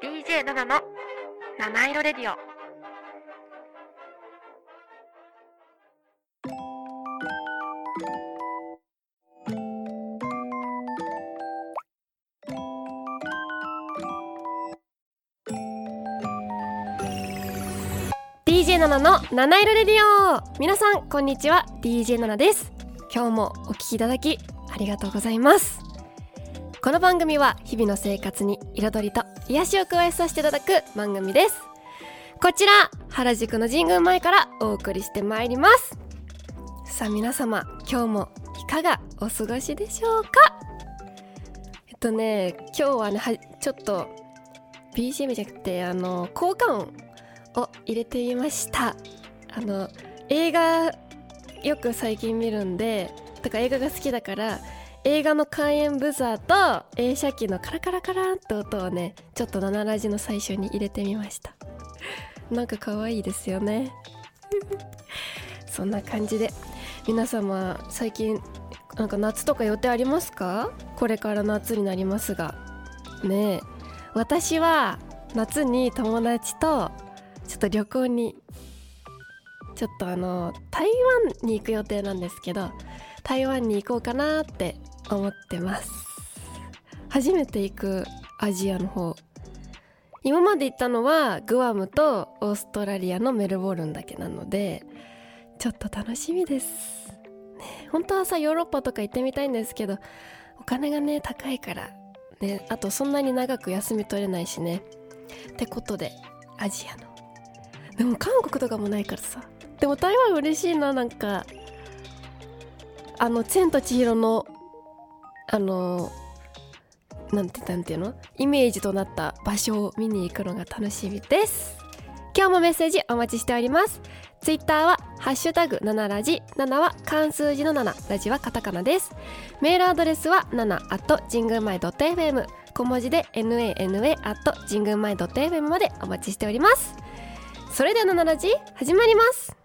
DJ ナナの七色レディオ。ナナの七色レディオ。皆さんこんにちは。DJ ナナです。今日もお聞きいただきありがとうございます。この番組は日々の生活に彩りと癒しを加えさせていただく番組です。こちら原宿の神宮前からお送りしてまいります。さあ皆様今日もいかがお過ごしでしょうか？えっとね今日はねはちょっと BGM じゃなくてあの効果音を入れてみました。あの映画よく最近見るんでとか映画が好きだから映画の開演ブザーと映写機のカラカラカランって音をねちょっと7ラジの最初に入れてみました。なんか可愛いですよね。そんな感じで。皆様最近なんか夏とか予定ありますか？これから夏になりますが。ねえ。私は夏に友達とちょっと旅行にちょっとあの台湾に行く予定なんですけど台湾に行こうかなって思ってます。初めて行くアジアの方。今まで行ったのはグアムとオーストラリアのメルボルンだけなのでちょっと楽しみです、ね、本当はさヨーロッパとか行ってみたいんですけどお金がね高いからね。あとそんなに長く休み取れないしね。ってことでアジアの。でも韓国とかもないからさ。でも台湾嬉しいななんか。あの「千と千尋の」あのなんてなんていうの？イメージとなった場所を見に行くのが楽しみです。今日もメッセージお待ちしております。ツイッターはハッシュタグ7ラジ7は漢数字の7ラジはカタカナです。メールアドレスは7 at 神宮前 .fm 小文字で nana at 神宮前 .fm までお待ちしております。それでは7ラジ始まります。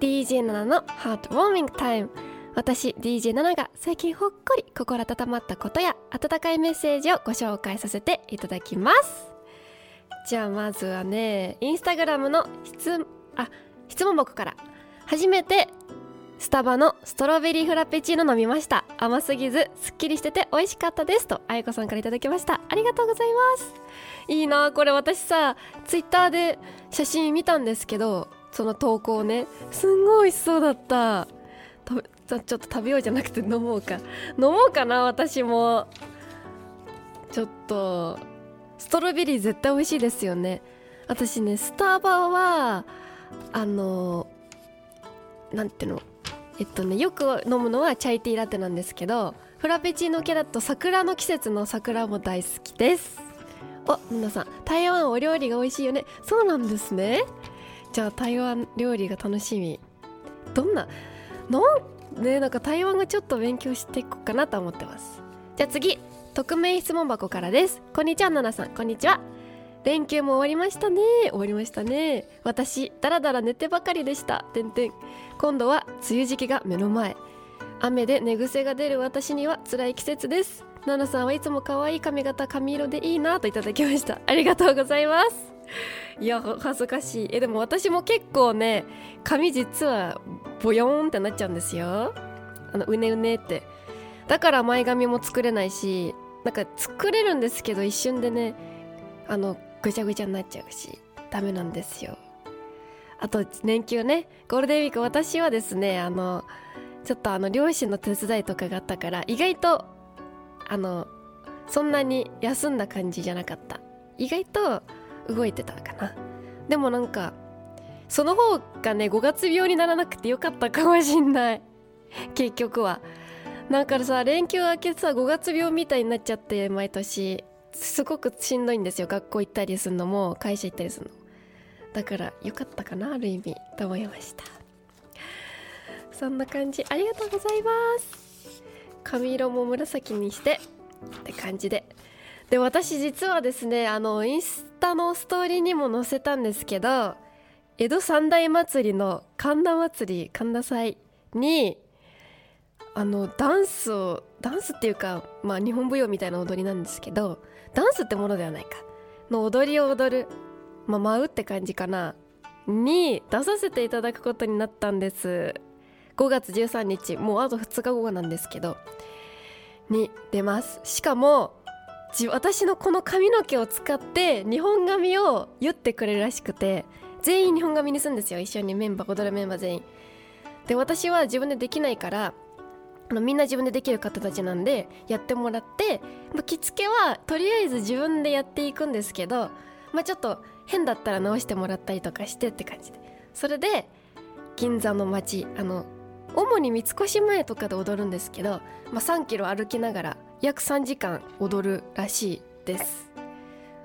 DJ7 のハートウォーミングタイム。私 DJ7 が最近ほっこり心温まったことや温かいメッセージをご紹介させていただきます。じゃあまずはねインスタグラムの質あ質問箱から。初めてスタバのストロベリーフラペチーノ飲みました。甘すぎずすっきりしてて美味しかったです。とあやこさんから頂きました。ありがとうございます。いいなこれ私さツイッターで写真見たんですけどその投稿ねすんごい美味しそうだった。ちょっと食べようじゃなくて飲もうか。飲もうかな私も。ちょっとストロベリー絶対美味しいですよね。私ねスタバはあのなんていうの？えっとねよく飲むのはチャイティーラテなんですけどフラペチーノ系だと桜の季節の桜も大好きです。お皆さん台湾お料理が美味しいよね。そうなんですね。じゃあ台湾料理が楽しみ。どんな？なんねなんか台湾がちょっと勉強していこうかなと思ってます。じゃあ次匿名質問箱からです。こんにちはナナさん。こんにちは。連休も終わりましたね。終わりましたね。私だらだら寝てばかりでした。てんてん。今度は梅雨時期が目の前。雨で寝癖が出る私には辛い季節です。ナナさんはいつも可愛い髪型髪色でいいなといただきました。ありがとうございます。いや恥ずかしい。えでも私も結構ね髪実はボヨーンってなっちゃうんですよ。あのうねうねって。だから前髪も作れないしなんか作れるんですけど一瞬でねあのぐちゃぐちゃになっちゃうしダメなんですよ。あと連休ね。ゴールデンウィーク私はですねあのちょっとあの両親の手伝いとかがあったから意外とあのそんなに休んだ感じじゃなかった。意外と動いてたかな。でもなんかその方がね5月病にならなくてよかったかもしんない。結局は。だからさ連休明けさ5月病みたいになっちゃって毎年。すごくしんどいんですよ。学校行ったりするのも会社行ったりするのだからよかったかなある意味と思いました。そんな感じ。ありがとうございます。髪色も紫にしてって感じで。で私実はですねあのインスタのストーリーにも載せたんですけど江戸三大祭りの神田祭り神田祭にあのダンスをダンスっていうかまあ日本舞踊みたいな踊りなんですけどダンスってものではないか。の踊りを踊る。まあ舞うって感じかな。に出させていただくことになったんです。5月13日。もうあと2日後なんですけど。に出ます。しかも私のこの髪の毛を使って日本髪を言ってくれるらしくて全員日本髪にするんですよ。一緒にメンバー踊るメンバー全員。で私は自分でできないからみんな自分でできる方たちなんでやってもらって着付けはとりあえず自分でやっていくんですけど、まあ、ちょっと変だったら直してもらったりとかしてって感じで。それで銀座の街あの主に三越前とかで踊るんですけど、まあ、3キロ歩きながら約3時間踊るらしいです。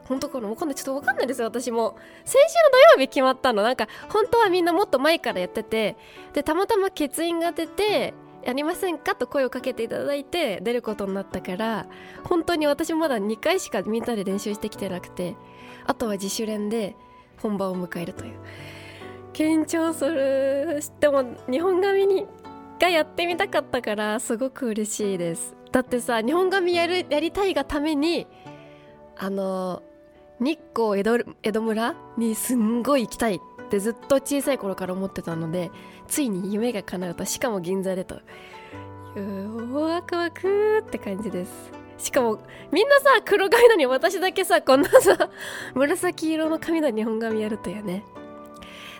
本当かな？今度ちょっと分かんないですよ。私も。先週の土曜日決まったの。なんか本当はみんなもっと前からやっててでたまたま欠員が出てやりませんか？と声をかけていただいて出ることになったから本当に私まだ2回しかみんなで練習してきてなくてあとは自主練で本番を迎えるという。緊張する。でも日本髪にがやってみたかったからすごく嬉しいです。だってさ日本髪やるやりたいがためにあの日光江戸江戸村にすんごい行きたい。ってずっと小さい頃から思ってたのでついに夢が叶うとしかも銀座でと。ワクワクって感じです。しかもみんなさ黒髪なのに私だけさこんなさ 紫色の髪の日本髪やるとやね。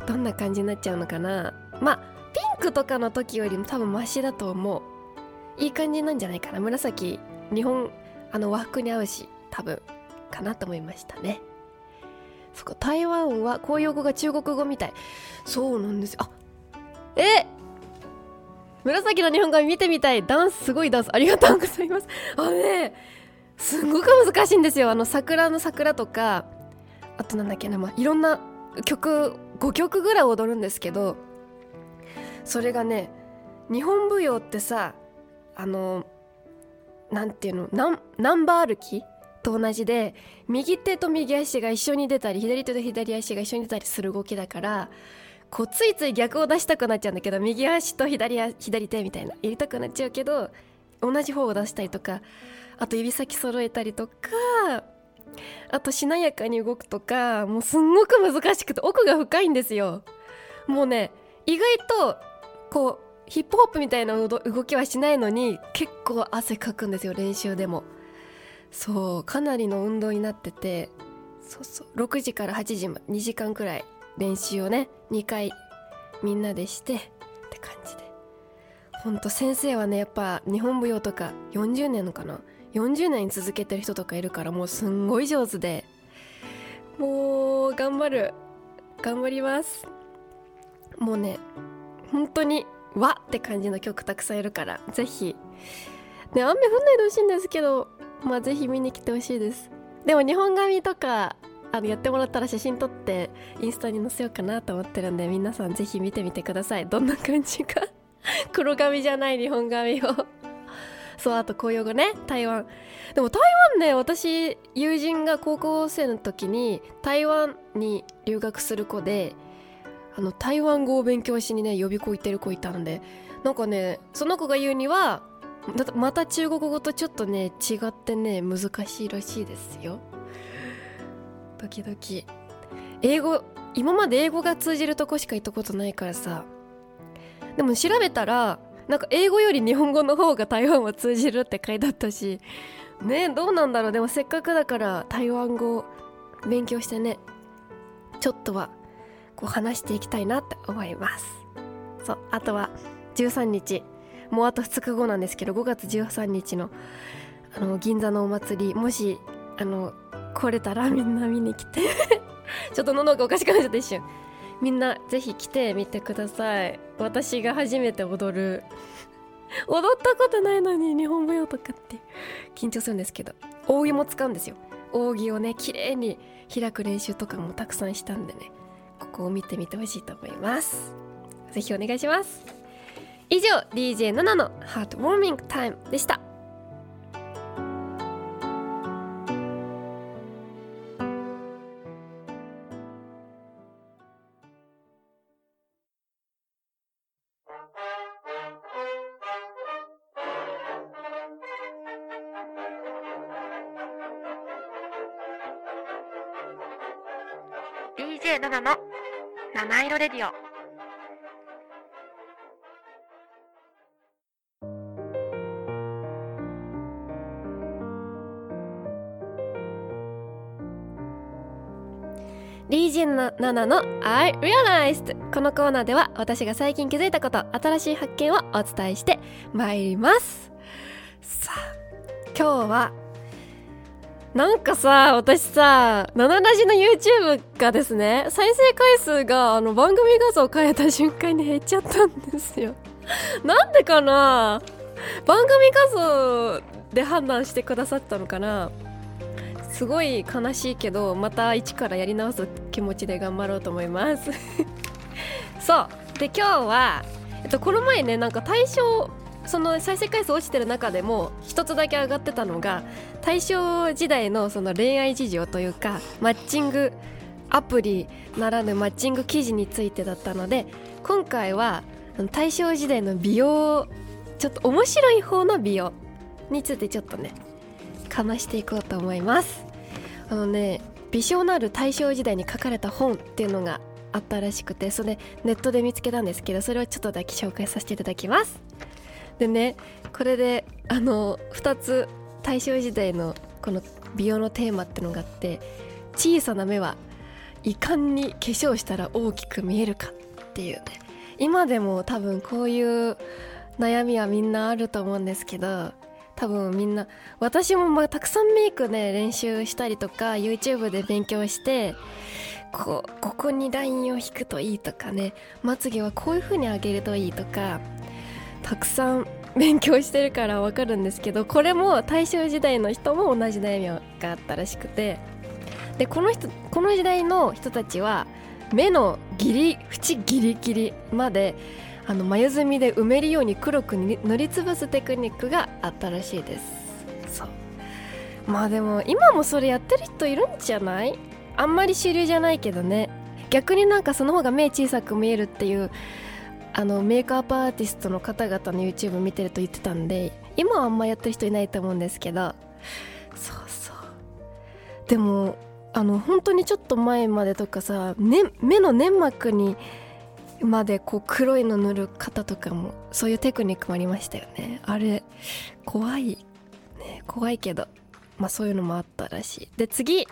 どんな感じになっちゃうのかな。まあピンクとかの時よりも多分マシだと思う。いい感じなんじゃないかな。紫日本あの和服に合うし多分かなと思いましたね。そこ台湾は公用語が中国語みたい。そうなんです。よあえ紫の日本髪見てみたい。ダンスすごいダンス。ありがとうございます。あのねすごく難しいんですよ。あの桜の桜とかあとなんだっけな、まあ、いろんな曲5曲ぐらい踊るんですけどそれがね日本舞踊ってさあのなんていうのナンナンバー歩きと同じで右手と右足が一緒に出たり左手と左足が一緒に出たりする動きだからこうついつい逆を出したくなっちゃうんだけど右足と左左手みたいなやりたくなっちゃうけど同じ方を出したりとかあと指先揃えたりとかあとしなやかに動くとかもうすんごく難しくて奥が深いんですよ。もうね意外とこうヒップホップみたいな動きはしないのに結構汗かくんですよ練習でも。そうかなりの運動になっててそうそう6時から8時ま2時間くらい練習をね2回みんなでしてって感じで。ほんと先生はねやっぱ日本舞踊とか40年のかな40年続けてる人とかいるからもうすんごい上手でもう頑張る頑張ります。もうね本当にわって感じの曲たくさんいるからぜひ。ね雨降んないでほしいんですけどまあぜひ見に来てほしいです。でも日本髪とかあのやってもらったら写真撮ってインスタに載せようかなと思ってるんで皆さんぜひ見てみてください。どんな感じか。黒髪じゃない日本髪を。そうあと公用語ね台湾。でも台湾ね私友人が高校生の時に台湾に留学する子であの台湾語を勉強しにね予備校行ってる子いたんでなんかねその子が言うにはまた中国語とちょっとね違ってね難しいらしいですよ。時々。英語今まで英語が通じるとこしか行ったことないからさ。でも調べたらなんか英語より日本語の方が台湾は通じるって書いてあったし。ねどうなんだろう。でもせっかくだから台湾語勉強してねちょっとはこう話していきたいなって思います。そうあとは13日。もうあと2日後なんですけど5月13日のあの銀座のお祭りもしあの来れたらみんな見に来て。ちょっと喉がおかしくなっちゃった一瞬。みんなぜひ来てみてください。私が初めて踊る。踊ったことないのに日本舞踊とかって。緊張するんですけど。扇も使うんですよ。扇をね綺麗に開く練習とかもたくさんしたんでね。ここを見てみてほしいと思います。ぜひお願いします。以上 DJ7 のハートウォーミングタイムでした。7の I Realized このコーナーでは私が最近気づいたこと新しい発見をお伝えしてまいります。さあ今日はなんかさ私さ「ナナラジ」の YouTube がですね再生回数があの番組画像を変えた瞬間に減っちゃったんですよ。なんでかな？番組画像で判断してくださったのかな？すごい悲しいけどまた一からやり直す気持ちで頑張ろうと思います。そう。で今日は、えっと、この前ねなんか対象その再生回数落ちてる中でも一つだけ上がってたのが大正時代のその恋愛事情というかマッチングアプリならぬマッチング記事についてだったので今回は大正時代の美容ちょっと面白い方の美容についてちょっとねかましていこうと思います。あのね美少のある大正時代に書かれた本っていうのがあったらしくてそれネットで見つけたんですけどそれをちょっとだけ紹介させていただきます。でねこれであの2つ大正時代のこの美容のテーマってのがあって小さな目はいかんに化粧したら大きく見えるかっていうね。今でも多分こういう悩みはみんなあると思うんですけど多分みんな私もまあたくさんメイクね練習したりとか YouTube で勉強してこうここにラインを引くといいとかねまつげはこういう風に上げるといいとかたくさん勉強してるからわかるんですけどこれも大正時代の人も同じ悩みがあったらしくてでこの人この時代の人たちは目のギリ縁ギリギリまであの眉墨で埋めるように黒く塗りつぶすテクニックがあったらしいです。そう。まあでも今もそれやってる人いるんじゃない？あんまり主流じゃないけどね。逆になんかその方が目小さく見えるっていうあのメイクアップアーティストの方々の YouTube 見てると言ってたんで今はあんまやってる人いないと思うんですけど。そうそう。でもあの本当にちょっと前までとかさ、ね、目の粘膜にまでこう黒いの塗る方とかもそういうテクニックもありましたよね。あれ怖いね。怖いけどまあそういうのもあったらしい。で次。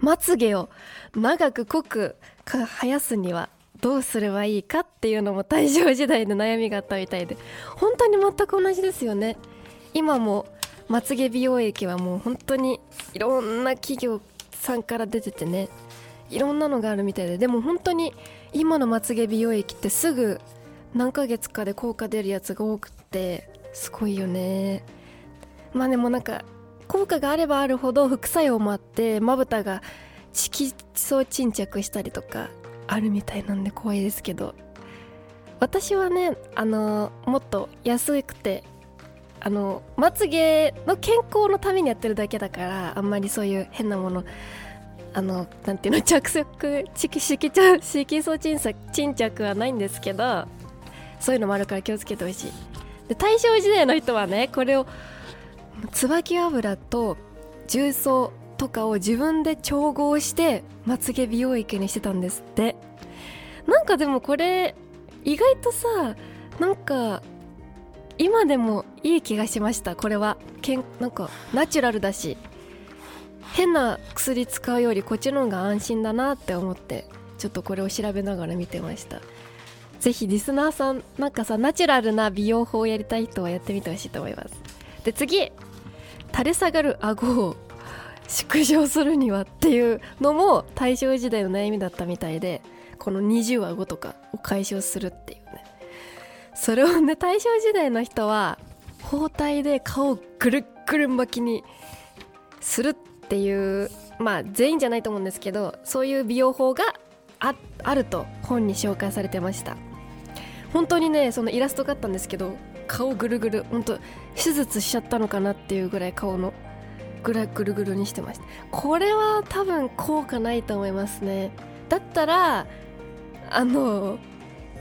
まつげを長く濃く生やすにはどうすればいいかっていうのも大正時代の悩みがあったみたいで。本当に全く同じですよね。今もまつげ美容液はもう本当にいろんな企業さんから出ててね。いろんなのがあるみたいで。でも本当に今のまつげ美容液ってすぐ何ヶ月かで効果出るやつが多くてすごいよね。まあでもなんか効果があればあるほど副作用もあってまぶたが色素沈着したりとかあるみたいなんで怖いですけど。私はねあのもっと安くてあのまつげの健康のためにやってるだけだからあんまりそういう変なものあのなんていうの着色色色色素沈沈着はないんですけどそういうのもあるから気をつけてほしい。で大正時代の人はねこれを椿油と重曹とかを自分で調合してまつげ美容液にしてたんですって。なんかでもこれ意外とさなんか今でもいい気がしましたこれは。けんなんかナチュラルだし。変な薬使うよりこっちの方が安心だなって思ってちょっとこれを調べながら見てました。ぜひリスナーさんなんかさナチュラルな美容法をやりたい人はやってみてほしいと思います。で次垂れ下がる顎を縮小するにはっていうのも大正時代の悩みだったみたいでこの20顎とかを解消するっていうね。それをね大正時代の人は包帯で顔をぐるっぐる巻きにするっっていうまあ全員じゃないと思うんですけどそういう美容法がああると本に紹介されてました。本当にねそのイラストがあったんですけど顔ぐるぐる本当手術しちゃったのかなっていうぐらい顔のぐらいぐるぐるにしてました。これは多分効果ないと思いますね。だったらあの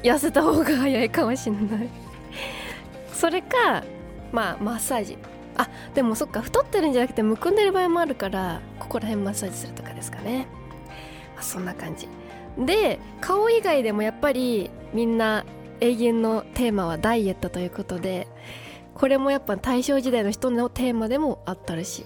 痩せた方が早いかもしんない。それかまあマッサージ。あでもそっか太ってるんじゃなくてむくんでる場合もあるからここら辺マッサージするとかですかね、まあ、そんな感じ。で顔以外でもやっぱりみんな永遠のテーマはダイエットということでこれもやっぱ大正時代の人のテーマでもあったらしい。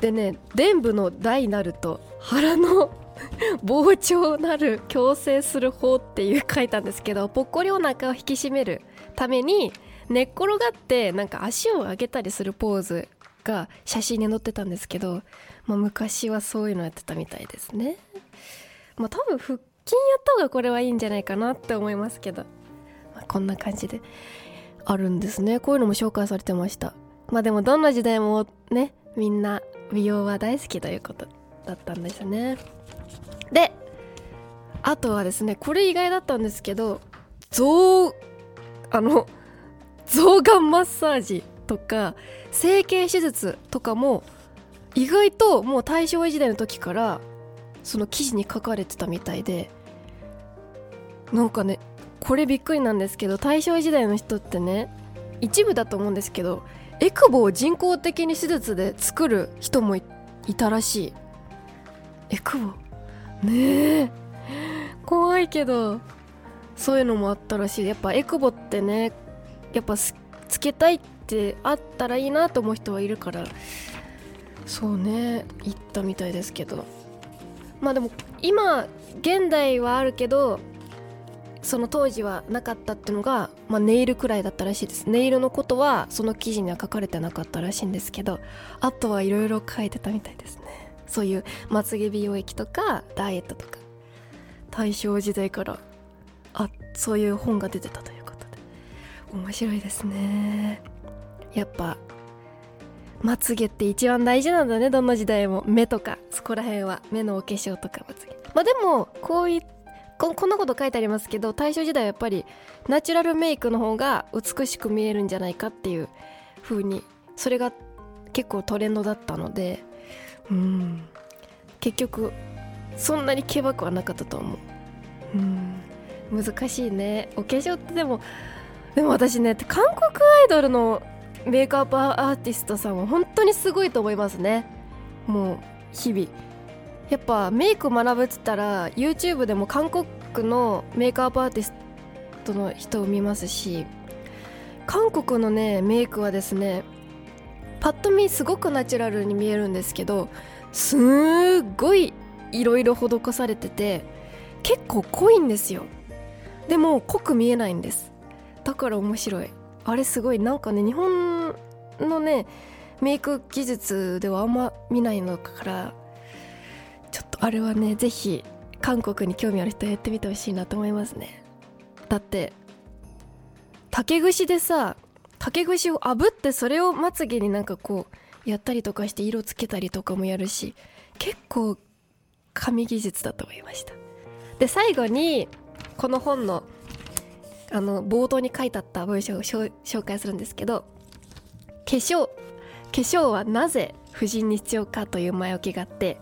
でね伝部の大なると腹の 膨張なる矯正する法っていう書いたんですけどぽっこりお腹を引き締めるために寝っ転がってなんか足を上げたりするポーズが写真に載ってたんですけど、まあ、昔はそういうのやってたみたいですね。まあ多分腹筋やった方がこれはいいんじゃないかなって思いますけど、まあ、こんな感じであるんですね。こういうのも紹介されてました。まあでもどんな時代もねみんな美容は大好きということだったんですね。であとはですねこれ意外だったんですけど象あの象眼マッサージとか整形手術とかも意外ともう大正時代の時からその記事に書かれてたみたいでなんかねこれびっくりなんですけど大正時代の人ってね一部だと思うんですけどエクボを人工的に手術で作る人もいたらしい。エクボ？ねえ。怖いけどそういうのもあったらしい。やっぱエクボってねやっぱつけたいってあったらいいなと思う人はいるからそうね言ったみたいですけど。まあでも今現代はあるけどその当時はなかったっていうのが、まあ、ネイルくらいだったらしいです。ネイルのことはその記事には書かれてなかったらしいんですけどあとはいろいろ書いてたみたいですね。そういうまつげ美容液とかダイエットとか大正時代からあそういう本が出てたという。面白いですね。やっぱまつげって一番大事なんだねどんな時代も。目とかそこら辺は。目のお化粧とかまつげ。まあでもこういここんなこと書いてありますけど大正時代はやっぱりナチュラルメイクの方が美しく見えるんじゃないかっていう風にそれが結構トレンドだったのでうん。結局そんなにけばくはなかったと思う。うん。難しいね。お化粧ってでもでも私ね韓国アイドルのメイクアップアーティストさんは本当にすごいと思いますね。もう日々。やっぱメイク学ぶっつったら YouTube でも韓国のメイクアップアーティストの人を見ますし韓国のねメイクはですねパッと見すごくナチュラルに見えるんですけどすっごいいろいろ施されてて結構濃いんですよ。でも濃く見えないんです。だから面白い。あれすごい。なんかね日本のねメイク技術ではあんま見ないのからちょっとあれはね是非韓国に興味ある人やってみてほしいなと思いますね。だって竹串でさ竹串を炙ってそれをまつげになんかこうやったりとかして色つけたりとかもやるし結構神技術だと思いました。で最後にこの本のあの冒頭に書いてあった文章を紹介するんですけど化粧化粧はなぜ婦人に必要かという前置きがあって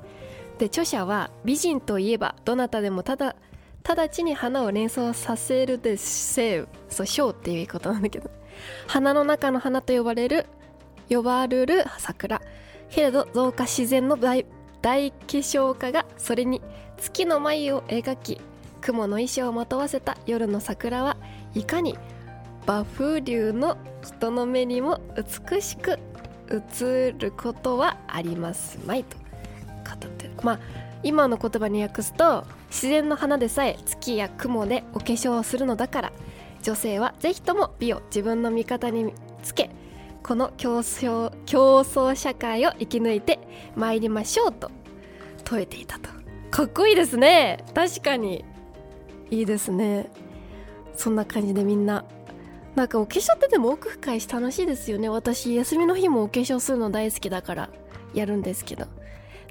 で著者は美人といえばどなたでもただ直ちに花を連想させるでせうそうショーっていうことなんだけど花の中の花と呼ばれる呼ばれる桜けれど増加自然の大大化粧家がそれに月の眉を描き雲の衣装をまとわせた夜の桜はいかに馬風流の人の目にも美しく映ることはあります。まいと語ってまあ今の言葉に訳すと自然の花でさえ月や雲でお化粧をするのだから女性はぜひとも美を自分の味方につけこの競争競争社会を生き抜いて参りましょうと。問えていたとかっこいいですね。確かに。いいですね。そんな感じでみんな。なんかお化粧ってでも奥深いし楽しいですよね。私休みの日もお化粧するの大好きだから。やるんですけど。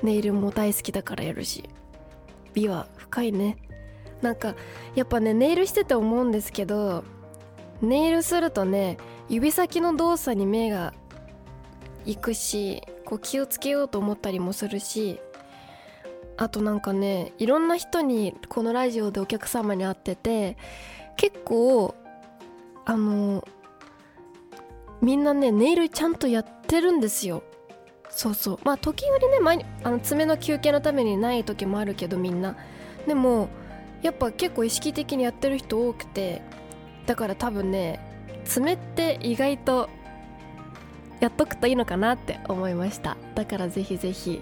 ネイルも大好きだからやるし。美は深いね。なんかやっぱねネイルしてて思うんですけどネイルするとね指先の動作に目が行くしこう気をつけようと思ったりもするしあとなんかねいろんな人にこのラジオでお客様に会ってて結構あのみんなねネイルちゃんとやってるんですよ。そうそう。まあ時折ね毎あの爪の休憩のためにない時もあるけどみんな。でもやっぱ結構意識的にやってる人多くてだから多分ね爪って意外とやっとくといいのかなって思いました。だからぜひぜひ。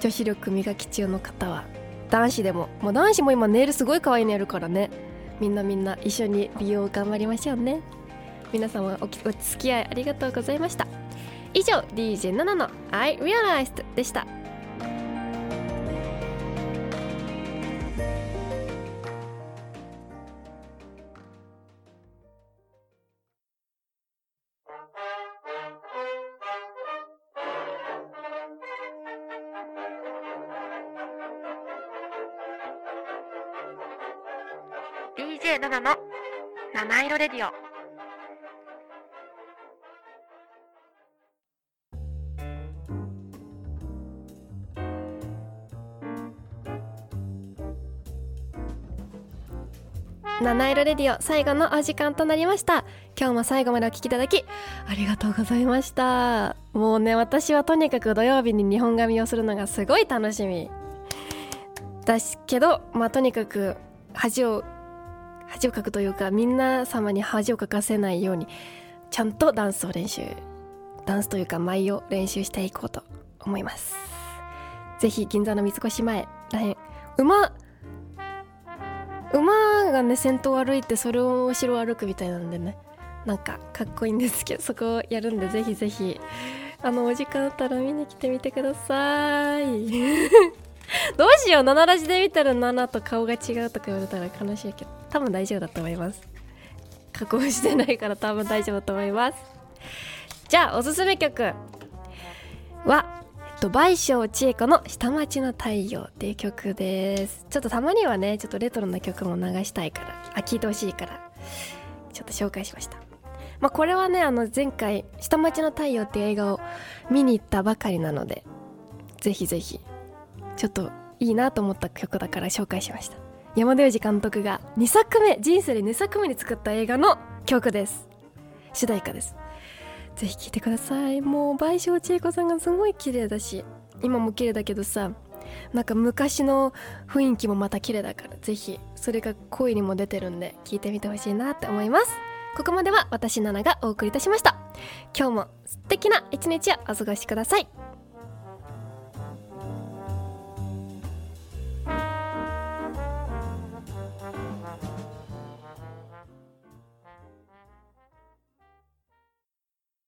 女子力磨き中の方は男子でももう男子も今ネイルすごい可愛いネイルからね。みんなみんな一緒に美容頑張りましょうね。皆様おお付き合いありがとうございました。以上 DJ7 の I Realized でした。ー DJ7 の七色レディオ。七色レディオ最後のお時間となりました。今日も最後までお聞きいただきありがとうございました。もうね私はとにかく土曜日に日本髪をするのがすごい楽しみ。だしけどまあとにかく恥を恥をかくというかみんな様に恥をかかせないようにちゃんとダンスを練習ダンスというか舞を練習していこうと思います。ぜひ銀座の三越前らへん馬馬がね先頭を歩いてそれを後ろを歩くみたいなんでね。なんかかっこいいんですけどそこをやるんでぜひぜひ。あのお時間あったら見に来てみてください。どうしよう7ラジで見たら7と顔が違うとか言われたら悲しいけど。多分大丈夫だと思います。加工してないから多分大丈夫だと思います。じゃあおすすめ曲はと倍賞千恵子の下町の太陽っていう曲です。ちょっとたまにはねちょっとレトロな曲も流したいからあ聞いてほしいからちょっと紹介しました。まあこれはねあの前回下町の太陽っていう映画を見に行ったばかりなのでぜひぜひちょっといいなと思った曲だから紹介しました。山田洋次監督が2作目人生で2作目に作った映画の曲です。主題歌です。ぜひ聴いてください。もう倍賞千恵子さんがすごい綺麗だし今も綺麗だけどさなんか昔の雰囲気もまた綺麗だからぜひそれが声にも出てるんで聞いてみてほしいなって思います。ここまでは私ナナがお送りいたしました。今日も素敵な一日をお過ごしください。